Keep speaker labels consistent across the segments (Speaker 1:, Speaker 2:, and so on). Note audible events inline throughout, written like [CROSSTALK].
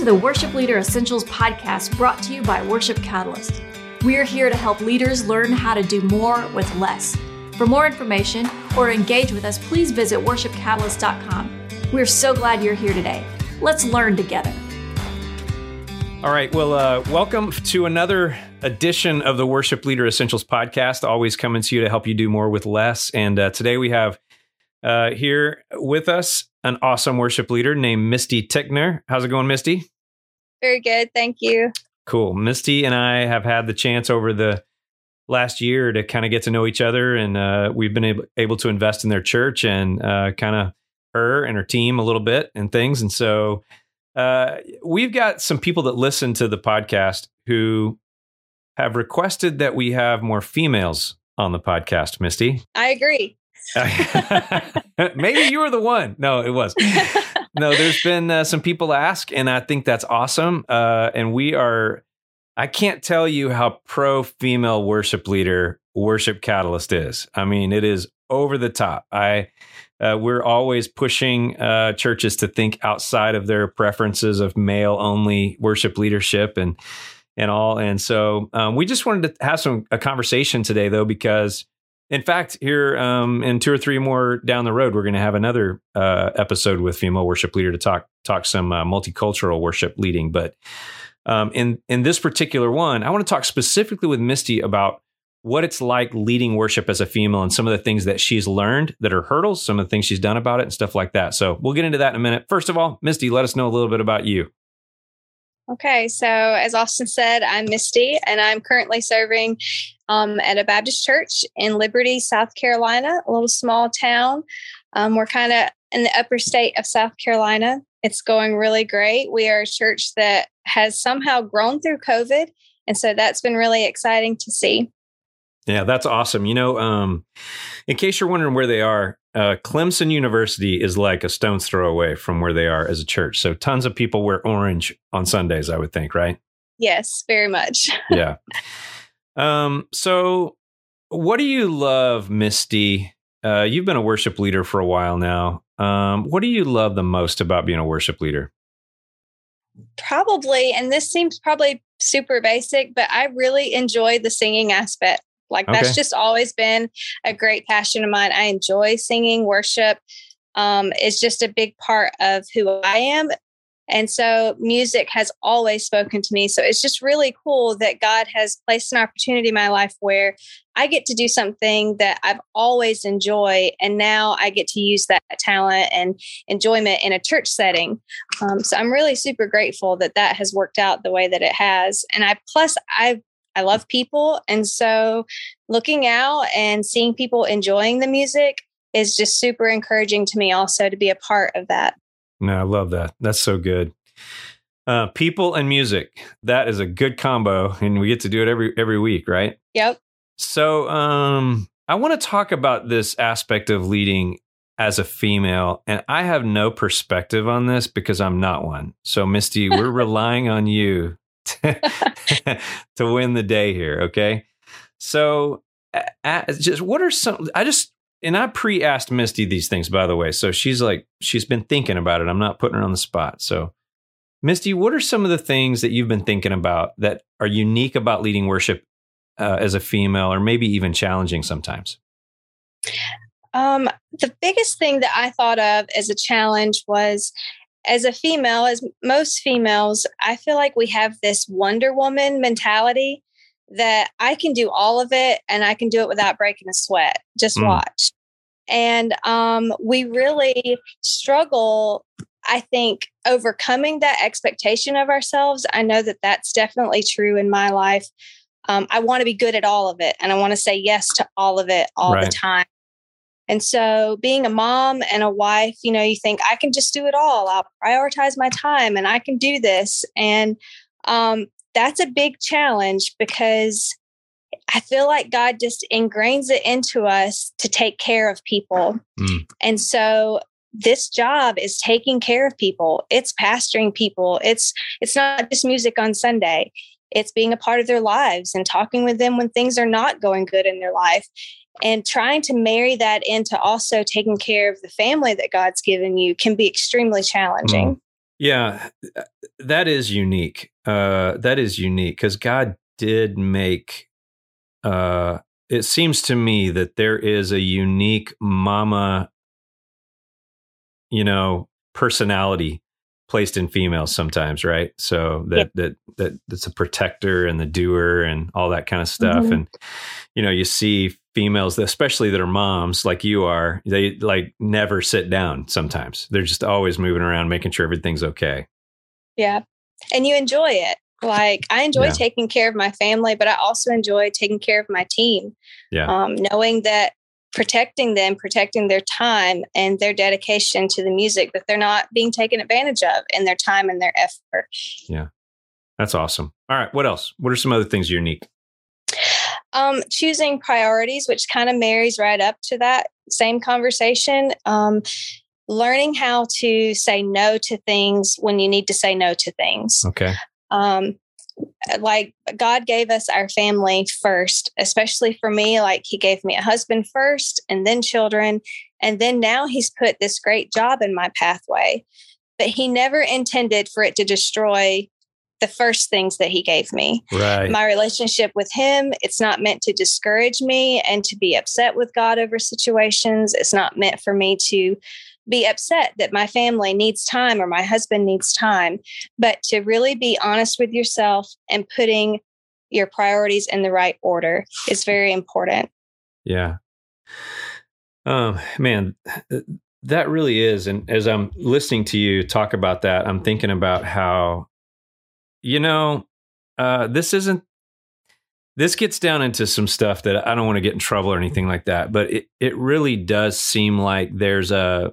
Speaker 1: to the Worship Leader Essentials podcast brought to you by Worship Catalyst. We're here to help leaders learn how to do more with less. For more information or engage with us, please visit worshipcatalyst.com. We're so glad you're here today. Let's learn together.
Speaker 2: All right. Well, uh, welcome to another edition of the Worship Leader Essentials podcast, always coming to you to help you do more with less. And uh, today we have uh, here with us an awesome worship leader named Misty Tickner. How's it going, Misty?
Speaker 3: Very good. Thank you.
Speaker 2: Cool. Misty and I have had the chance over the last year to kind of get to know each other, and uh, we've been able, able to invest in their church and uh, kind of her and her team a little bit and things. And so uh, we've got some people that listen to the podcast who have requested that we have more females on the podcast, Misty.
Speaker 3: I agree. [LAUGHS]
Speaker 2: Maybe you were the one. No, it was. No, there's been uh, some people ask, and I think that's awesome. Uh, and we are, I can't tell you how pro female worship leader Worship Catalyst is. I mean, it is over the top. I, uh, we're always pushing uh, churches to think outside of their preferences of male only worship leadership and and all. And so um, we just wanted to have some a conversation today, though, because in fact, here um, in two or three more down the road, we're going to have another uh, episode with female worship leader to talk talk some uh, multicultural worship leading. But um, in in this particular one, I want to talk specifically with Misty about what it's like leading worship as a female and some of the things that she's learned that are hurdles, some of the things she's done about it, and stuff like that. So we'll get into that in a minute. First of all, Misty, let us know a little bit about you.
Speaker 3: Okay, so as Austin said, I'm Misty, and I'm currently serving um, at a Baptist church in Liberty, South Carolina, a little small town. Um, we're kind of in the upper state of South Carolina. It's going really great. We are a church that has somehow grown through COVID. And so that's been really exciting to see.
Speaker 2: Yeah, that's awesome. You know, um, in case you're wondering where they are, uh, Clemson University is like a stone's throw away from where they are as a church. So tons of people wear orange on Sundays, I would think, right?
Speaker 3: Yes, very much. [LAUGHS]
Speaker 2: yeah. Um, so what do you love, Misty? Uh, you've been a worship leader for a while now. Um, what do you love the most about being a worship leader?
Speaker 3: Probably, and this seems probably super basic, but I really enjoy the singing aspect. Like okay. that's just always been a great passion of mine. I enjoy singing, worship. Um, it's just a big part of who I am. And so music has always spoken to me. So it's just really cool that God has placed an opportunity in my life where I get to do something that I've always enjoyed. And now I get to use that talent and enjoyment in a church setting. Um, so I'm really super grateful that that has worked out the way that it has. And I, plus, I I love people. And so looking out and seeing people enjoying the music is just super encouraging to me also to be a part of that.
Speaker 2: No, I love that. That's so good. Uh, people and music. That is a good combo, and we get to do it every every week, right?
Speaker 3: Yep.
Speaker 2: So, um, I want to talk about this aspect of leading as a female, and I have no perspective on this because I'm not one. So, Misty, we're [LAUGHS] relying on you [LAUGHS] to, win the day here. Okay. So, just what are some? I just and I pre asked Misty these things, by the way. So she's like, she's been thinking about it. I'm not putting her on the spot. So, Misty, what are some of the things that you've been thinking about that are unique about leading worship uh, as a female, or maybe even challenging sometimes?
Speaker 3: Um, the biggest thing that I thought of as a challenge was as a female, as most females, I feel like we have this Wonder Woman mentality that I can do all of it and I can do it without breaking a sweat. Just mm. watch. And um, we really struggle, I think, overcoming that expectation of ourselves. I know that that's definitely true in my life. Um, I want to be good at all of it and I want to say yes to all of it all right. the time. And so, being a mom and a wife, you know, you think I can just do it all. I'll prioritize my time and I can do this. And um, that's a big challenge because I feel like God just ingrains it into us to take care of people. Mm. And so this job is taking care of people. It's pastoring people. It's it's not just music on Sunday. It's being a part of their lives and talking with them when things are not going good in their life and trying to marry that into also taking care of the family that God's given you can be extremely challenging. Mm.
Speaker 2: Yeah, that is unique. Uh, that is unique because God did make. Uh, it seems to me that there is a unique mama, you know, personality placed in females sometimes, right? So that that that that's a protector and the doer and all that kind of stuff. Mm-hmm. And you know, you see females, especially that are moms like you are, they like never sit down. Sometimes they're just always moving around, making sure everything's okay.
Speaker 3: Yeah, and you enjoy it. Like I enjoy yeah. taking care of my family, but I also enjoy taking care of my team.
Speaker 2: Yeah,
Speaker 3: um, knowing that protecting them, protecting their time and their dedication to the music, that they're not being taken advantage of in their time and their effort.
Speaker 2: Yeah. That's awesome. All right. What else? What are some other things unique?
Speaker 3: Um, choosing priorities, which kind of marries right up to that same conversation. Um, learning how to say no to things when you need to say no to things.
Speaker 2: Okay.
Speaker 3: Um, like God gave us our family first, especially for me. Like He gave me a husband first and then children. And then now He's put this great job in my pathway. But He never intended for it to destroy the first things that He gave me.
Speaker 2: Right.
Speaker 3: My relationship with Him, it's not meant to discourage me and to be upset with God over situations. It's not meant for me to be upset that my family needs time or my husband needs time, but to really be honest with yourself and putting your priorities in the right order is very important.
Speaker 2: Yeah. Um, man, that really is. And as I'm listening to you talk about that, I'm thinking about how, you know, uh, this isn't this gets down into some stuff that I don't want to get in trouble or anything like that, but it, it really does seem like there's a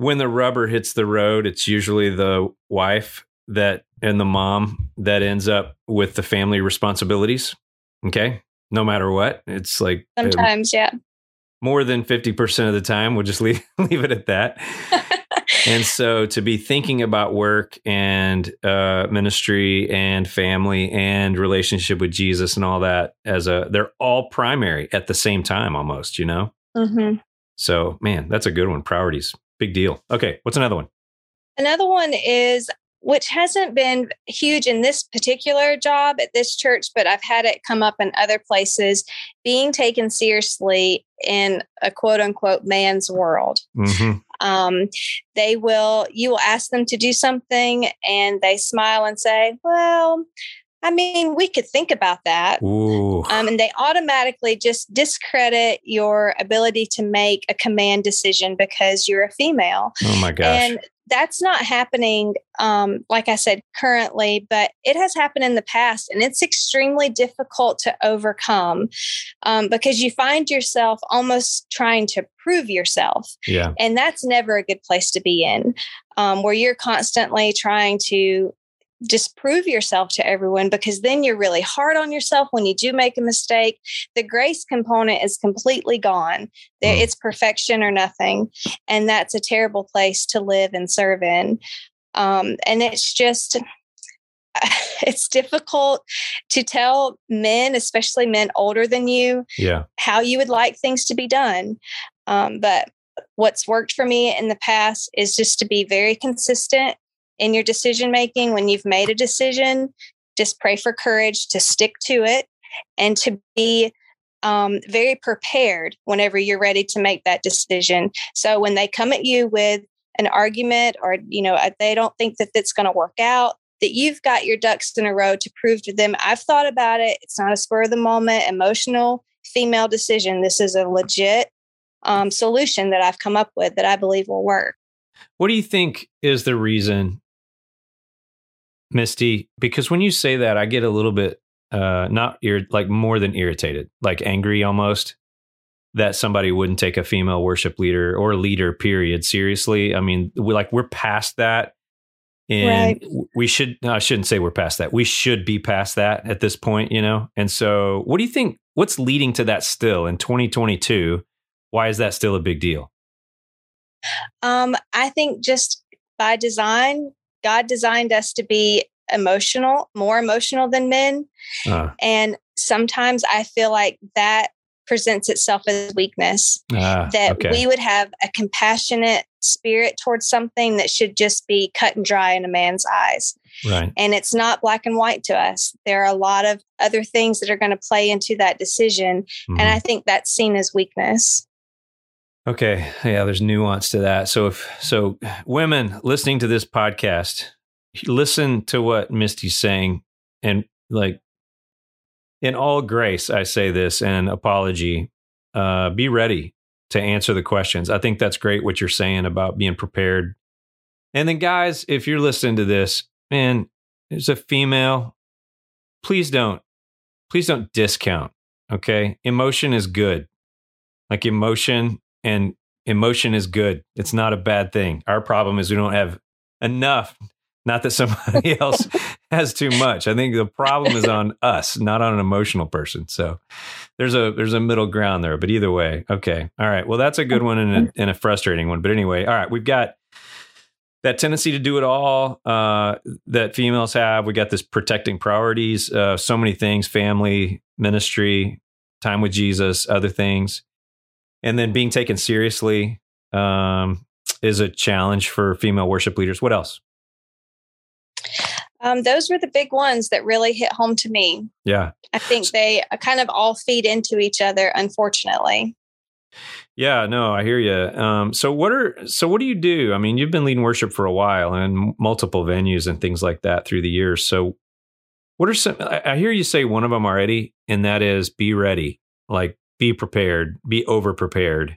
Speaker 2: when the rubber hits the road, it's usually the wife that and the mom that ends up with the family responsibilities. Okay. No matter what, it's like
Speaker 3: uh, sometimes, yeah.
Speaker 2: More than 50% of the time, we'll just [LAUGHS] leave, leave it at that. [LAUGHS] and so to be thinking about work and uh, ministry and family and relationship with Jesus and all that as a, they're all primary at the same time almost, you know?
Speaker 3: Mm-hmm.
Speaker 2: So, man, that's a good one. Priorities. Big deal. Okay, what's another one?
Speaker 3: Another one is which hasn't been huge in this particular job at this church, but I've had it come up in other places being taken seriously in a quote unquote man's world.
Speaker 2: Mm-hmm.
Speaker 3: Um, they will, you will ask them to do something and they smile and say, Well, I mean, we could think about that.
Speaker 2: Um,
Speaker 3: and they automatically just discredit your ability to make a command decision because you're a female.
Speaker 2: Oh my gosh.
Speaker 3: And that's not happening, um, like I said, currently, but it has happened in the past. And it's extremely difficult to overcome um, because you find yourself almost trying to prove yourself.
Speaker 2: Yeah.
Speaker 3: And that's never a good place to be in, um, where you're constantly trying to just prove yourself to everyone because then you're really hard on yourself when you do make a mistake. The grace component is completely gone. Mm. It's perfection or nothing. And that's a terrible place to live and serve in. Um, and it's just, [LAUGHS] it's difficult to tell men, especially men older than you,
Speaker 2: yeah.
Speaker 3: how you would like things to be done. Um, but what's worked for me in the past is just to be very consistent in your decision making when you've made a decision just pray for courage to stick to it and to be um, very prepared whenever you're ready to make that decision. So when they come at you with an argument or you know they don't think that it's going to work out that you've got your ducks in a row to prove to them i've thought about it. It's not a spur of the moment emotional female decision. This is a legit um, solution that i've come up with that i believe will work.
Speaker 2: What do you think is the reason Misty, because when you say that, I get a little bit uh not ir- like more than irritated, like angry almost that somebody wouldn't take a female worship leader or leader period seriously. I mean, we like we're past that. And right. we should no, I shouldn't say we're past that. We should be past that at this point, you know. And so, what do you think what's leading to that still in 2022? Why is that still a big deal?
Speaker 3: Um, I think just by design, God designed us to be emotional, more emotional than men. Uh. And sometimes I feel like that presents itself as weakness.
Speaker 2: Ah,
Speaker 3: that
Speaker 2: okay.
Speaker 3: we would have a compassionate spirit towards something that should just be cut and dry in a man's eyes.
Speaker 2: right.
Speaker 3: And it's not black and white to us. There are a lot of other things that are going to play into that decision.
Speaker 2: Mhm.
Speaker 3: And I think that's seen as weakness.
Speaker 2: Okay. Yeah, there's nuance to that. So if so women listening to this podcast, listen to what Misty's saying and like in all grace, I say this and apology. Uh, be ready to answer the questions. I think that's great what you're saying about being prepared. And then guys, if you're listening to this, man, there's a female, please don't, please don't discount. Okay. Emotion is good. Like emotion and emotion is good. It's not a bad thing. Our problem is we don't have enough. Not that somebody [LAUGHS] else has too much. I think the problem is on [LAUGHS] us, not on an emotional person. So there's a there's a middle ground there. But either way, okay, all right. Well, that's a good one and a, [LAUGHS] and a frustrating one. But anyway, all right, we've got that tendency to do it all uh, that females have. We got this protecting priorities, uh, so many things: family, ministry, time with Jesus, other things and then being taken seriously um, is a challenge for female worship leaders. What else?
Speaker 3: Um, those were the big ones that really hit home to me.
Speaker 2: Yeah,
Speaker 3: I think they uh, kind of all feed into each other, unfortunately.
Speaker 2: yeah, no, I hear you. Um, so what are so what do you do? I mean, you've been leading worship for a while and multiple venues and things like that through the years. So what are some? I, I hear you say one of them already, and that is be ready, like be prepared, be over prepared.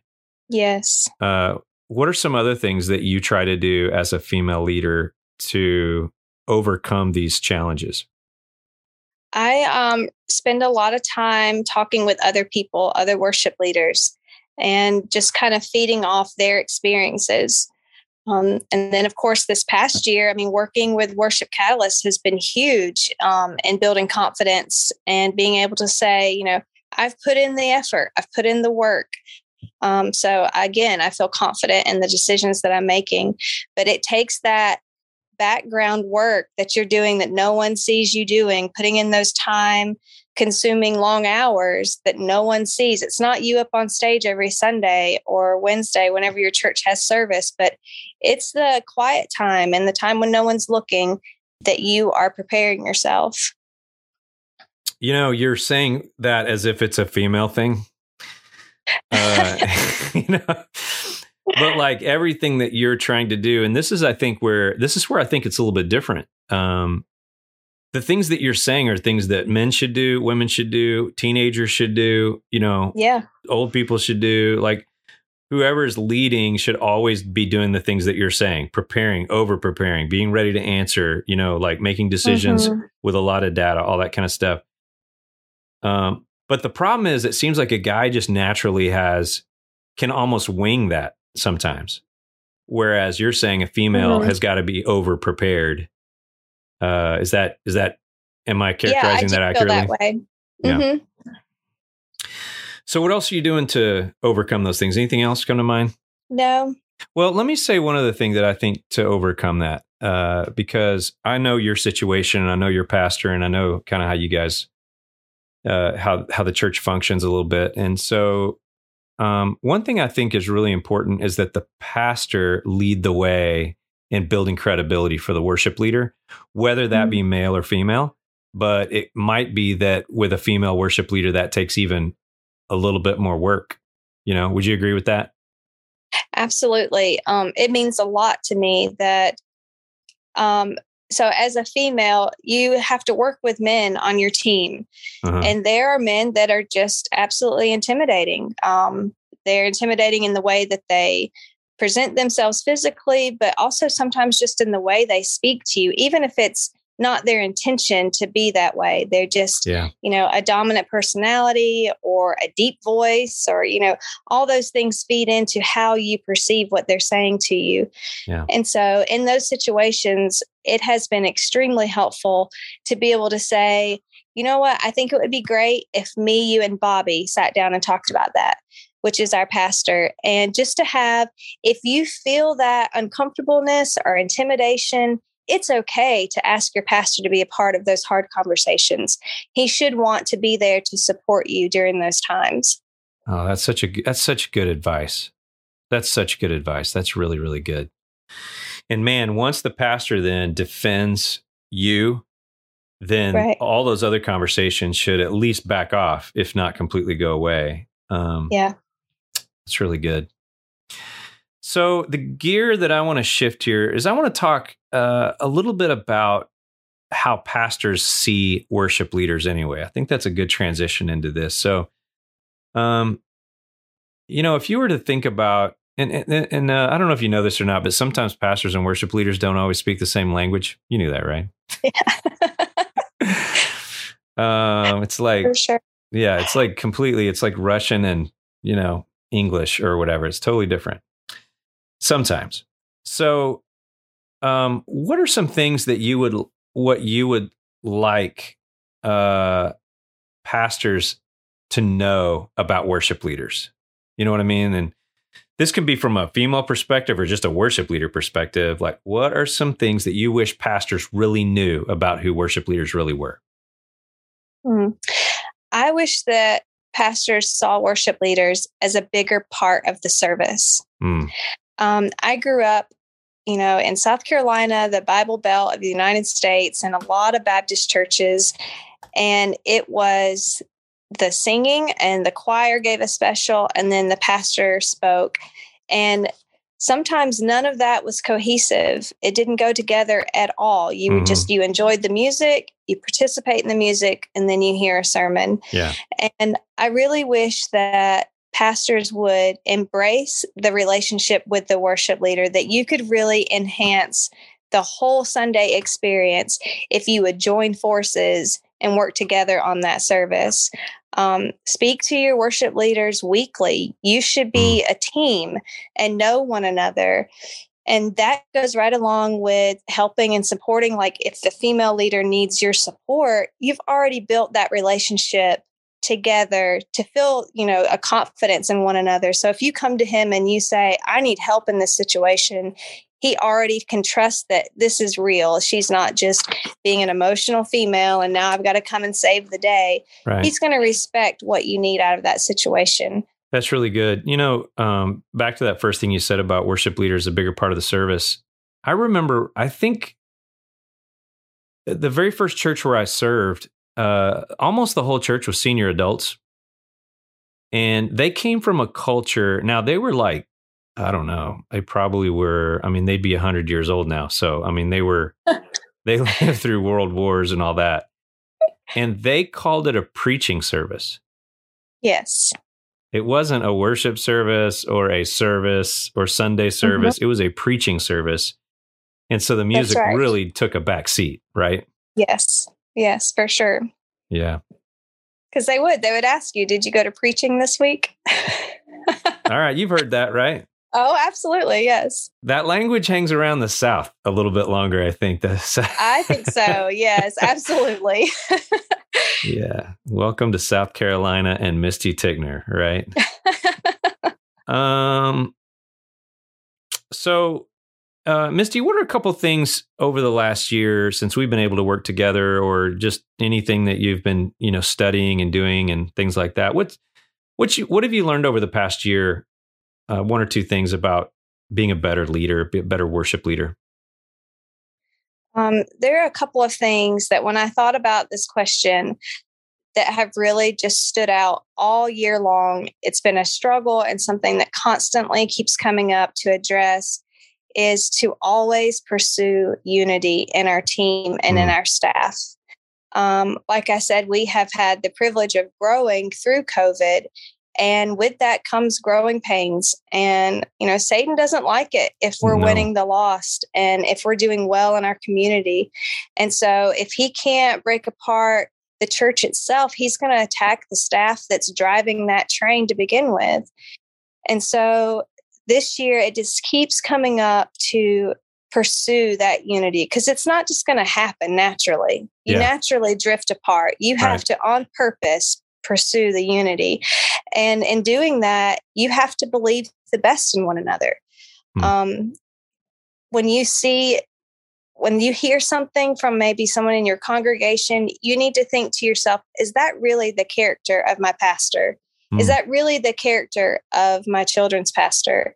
Speaker 3: Yes.
Speaker 2: Uh, what are some other things that you try to do as a female leader to overcome these challenges?
Speaker 3: I um, spend a lot of time talking with other people, other worship leaders, and just kind of feeding off their experiences. Um, and then, of course, this past year, I mean, working with Worship Catalyst has been huge um, in building confidence and being able to say, you know, I've put in the effort, I've put in the work. Um, so, again, I feel confident in the decisions that I'm making, but it takes that background work that you're doing that no one sees you doing, putting in those time consuming long hours that no one sees. It's not you up on stage every Sunday or Wednesday whenever your church has service, but it's the quiet time and the time when no one's looking that you are preparing yourself.
Speaker 2: You know, you're saying that as if it's a female thing. Uh, [LAUGHS] you know, but like everything that you're trying to do, and this is, I think, where this is where I think it's a little bit different. Um, the things that you're saying are things that men should do, women should do, teenagers should do, you know,
Speaker 3: Yeah.
Speaker 2: old people should do. Like whoever is leading should always be doing the things that you're saying, preparing, over preparing, being ready to answer, you know, like making decisions
Speaker 3: Mhm.
Speaker 2: with a lot of data, all that kind of stuff. Um, but the problem is, it seems like a guy just naturally has can almost wing that sometimes, whereas you're saying a female
Speaker 3: Mhm.
Speaker 2: has got to be over prepared. Uh, is that is that? Am I
Speaker 3: Yeah, I
Speaker 2: characterizing that
Speaker 3: feel
Speaker 2: accurately?
Speaker 3: that way.
Speaker 2: Yeah.
Speaker 3: Mhm.
Speaker 2: So, what else are you doing to overcome those things? Anything else come to mind?
Speaker 3: No.
Speaker 2: Well, let me say one other thing that I think to overcome that, uh, because I know your situation, and I know your pastor, and I know kind of how you guys, uh, how how the church functions a little bit, and so um, one thing I think is really important is that the pastor lead the way in building credibility for the worship leader, whether that be male or female. But it might be that with a female worship leader, that takes even a little bit more work. You know, would you agree with that?
Speaker 3: Absolutely. Um, it means a lot to me that, um, so as a female, you have to work with men on your team.
Speaker 2: Uh-huh.
Speaker 3: And there are men that are just absolutely intimidating. Um, they're intimidating in the way that they present themselves physically, but also sometimes just in the way they speak to you, even if it's not their intention to be that way. They're just
Speaker 2: yeah.
Speaker 3: you know, a dominant personality or a deep voice, or, you know, all those things feed into how you perceive what they're saying to you.
Speaker 2: Yeah.
Speaker 3: And so, in those situations, it has been extremely helpful to be able to say, you know what, I think it would be great if me, you, and Bobby sat down and talked about that. Which is our pastor. And just to have, if you feel that uncomfortableness or intimidation, it's okay to ask your pastor to be a part of those hard conversations. He should want to be there to support you during those times.
Speaker 2: Oh, that's such a that's such good advice. That's such good advice. That's really really good. And man, once the pastor then defends you, then right. all those other conversations should at least back off, if not completely go away.
Speaker 3: Um, yeah,
Speaker 2: it's really good. So the gear that I want to shift here is I want to talk uh, a little bit about how pastors see worship leaders anyway. I think that's a good transition into this. So, um, you know, if you were to think about, and and, and uh, I don't know if you know this or not, but sometimes pastors and worship leaders don't always speak the same language. You knew that, right? Yeah. [LAUGHS] um, it's like,
Speaker 3: sure.
Speaker 2: yeah, it's like completely. It's like Russian and you know English or whatever. It's totally different. Sometimes. So, um, what are some things that you would what you would like uh, pastors to know about worship leaders? You know what I mean? And this can be from a female perspective or just a worship leader perspective. Like, what are some things that you wish pastors really knew about who worship leaders really were?
Speaker 3: Hmm. I wish that pastors saw worship leaders as a bigger part of the service. Mm. Um, I grew up, you know, in South Carolina, the Bible Belt of the United States, and a lot of Baptist churches. And it was the singing and the choir gave a special, and then the pastor spoke. And sometimes none of that was cohesive. It didn't go together at all. You mm-hmm. just you enjoyed the music, you participate in the music, and then you hear a sermon.
Speaker 2: Yeah.
Speaker 3: And I really wish that pastors would embrace the relationship with the worship leader, that you could really enhance the whole Sunday experience if you would join forces and work together on that service. Um, speak to your worship leaders weekly. You should be mm. a team and know one another. And that goes right along with helping and supporting. Like, if the female leader needs your support, you've already built that relationship together to feel, you know, a confidence in one another. So if you come to him and you say, I need help in this situation, he already can trust that this is real. She's not just being an emotional female and now I've got to come and save the day. Right. He's going to respect what you need out of that situation.
Speaker 2: That's really good. You know, um, back to that first thing you said about worship leaders, a bigger part of the service. I remember, I think the very first church where I served, uh, almost the whole church was senior adults. And they came from a culture. Now, they were like, I don't know. They probably were, I mean, they'd be 100 years old now. So, I mean, they were, [LAUGHS] they [LAUGHS] lived through world wars and all that. And they called it a preaching service.
Speaker 3: Yes.
Speaker 2: It wasn't a worship service or a service or Sunday service. Mm-hmm. It was a preaching service. And so the music right. really took a back seat, right?
Speaker 3: Yes. Yes, for sure.
Speaker 2: Yeah.
Speaker 3: Because they would. They would ask you, Did you go to preaching this week? [LAUGHS]
Speaker 2: All right. You've heard that, right?
Speaker 3: Oh, absolutely. Yes.
Speaker 2: That language hangs around the South a little bit longer, I think. The
Speaker 3: I think so. [LAUGHS] Yes, absolutely. [LAUGHS]
Speaker 2: yeah. Welcome to South Carolina and Misty Tickner, right? [LAUGHS] um so uh, Misty, what are a couple things over the last year since we've been able to work together, or just anything that you've been, you know, studying and doing and things like that? What's what you, what have you learned over the past year? Uh, one or two things about being a better leader, be a better worship leader.
Speaker 3: Um, there are a couple of things that when I thought about this question that have really just stood out all year long. It's been a struggle and something that constantly keeps coming up to address is to always pursue unity in our team and mm. in our staff. Um, like I said, we have had the privilege of growing through COVID. And with that comes growing pains. And, you know, Satan doesn't like it if we're no. winning the lost and if we're doing well in our community. And so if he can't break apart the church itself, he's going to attack the staff that's driving that train to begin with. And so this year it just keeps coming up to pursue that unity because it's not just going to happen naturally. You yeah. naturally drift apart. You have right. to, on purpose, pursue the unity. And in doing that, you have to believe the best in one another. Hmm. Um, when you see, when you hear something from maybe someone in your congregation, you need to think to yourself, is that really the character of my pastor? Mm. Is that really the character of my children's pastor?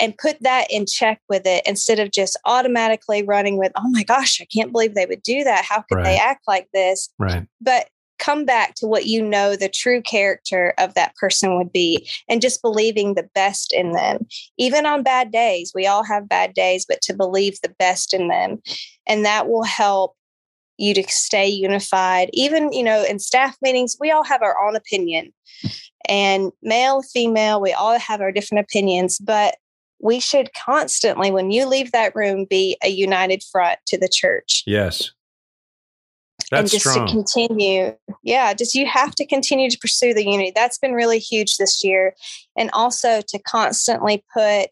Speaker 3: And put that in check with it instead of just automatically running with, oh my gosh, I can't believe they would do that. How could right. they act like this?
Speaker 2: Right.
Speaker 3: But come back to what you know the true character of that person would be and just believing the best in them. Even on bad days we all have bad days but to believe the best in them. And that will help you to stay unified. Even you know in staff meetings we all have our own opinion. And male female we all have our different opinions but we should constantly when you leave that room be a united front to the church.
Speaker 2: Yes
Speaker 3: that's and just strong. to continue yeah just you have to continue to pursue the unity that's been really huge this year and also to constantly put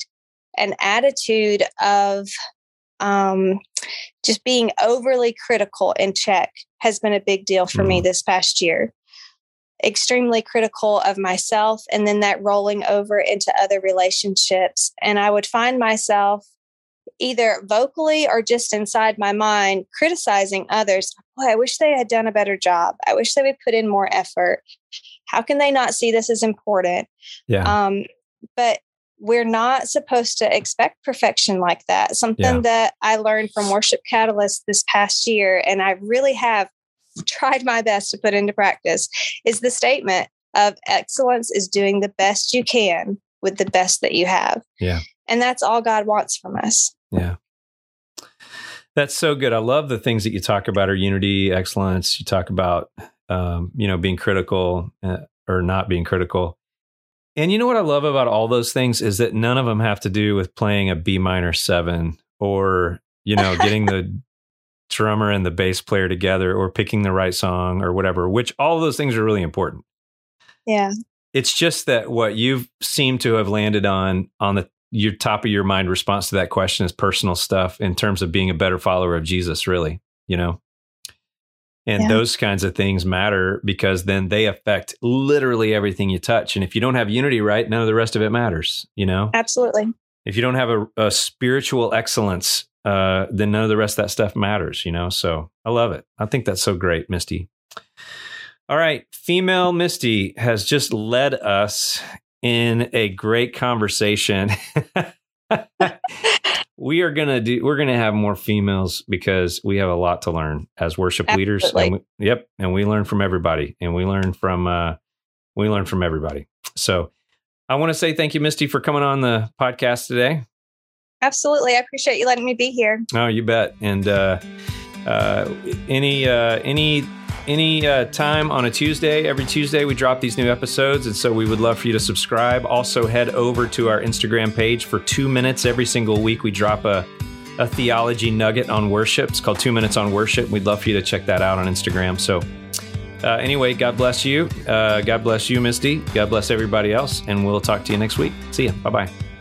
Speaker 3: an attitude of um, just being overly critical in check has been a big deal for mm. me this past year extremely critical of myself and then that rolling over into other relationships and i would find myself either vocally or just inside my mind criticizing others. Boy, I wish they had done a better job. I wish they would put in more effort. How can they not see this as important?
Speaker 2: Yeah.
Speaker 3: Um, but we're not supposed to expect perfection like that. Something yeah. that I learned from Worship Catalyst this past year, and I really have [LAUGHS] tried my best to put into practice, is the statement of excellence is doing the best you can with the best that you have.
Speaker 2: Yeah.
Speaker 3: And that's all God wants from us.
Speaker 2: Yeah. That's so good. I love the things that you talk about are unity, excellence. You talk about, um, you know, being critical uh, or not being critical. And you know what I love about all those things is that none of them have to do with playing a B minor seven or, you know, getting the [LAUGHS] drummer and the bass player together or picking the right song or whatever, which all of those things are really important.
Speaker 3: Yeah.
Speaker 2: It's just that what you've seemed to have landed on on the your top of your mind response to that question is personal stuff in terms of being a better follower of Jesus, really, you know? And yeah. those kinds of things matter because then they affect literally everything you touch. And if you don't have unity right, none of the rest of it matters, you know?
Speaker 3: Absolutely.
Speaker 2: If you don't have a, a spiritual excellence, uh, then none of the rest of that stuff matters, you know? So I love it. I think that's so great, Misty. All right. Female Misty has just led us in a great conversation. [LAUGHS] we are gonna do. We're gonna have more females because we have a lot to learn as worship Absolutely. leaders. And we, yep, and we learn from everybody, and we learn from uh, we learn from everybody. So, I want to say thank you, Misty, for coming on the podcast today.
Speaker 3: Absolutely, I appreciate you letting me be here.
Speaker 2: Oh, you bet. And uh, uh, any uh, any any uh, time on a Tuesday. Every Tuesday, we drop these new episodes. And so we would love for you to subscribe. Also, head over to our Instagram page for two minutes every single week. We drop a, a theology nugget on worship. It's called Two Minutes on Worship. We'd love for you to check that out on Instagram. So, uh, anyway, God bless you. Uh, God bless you, Misty. God bless everybody else. And we'll talk to you next week. See you. Bye bye.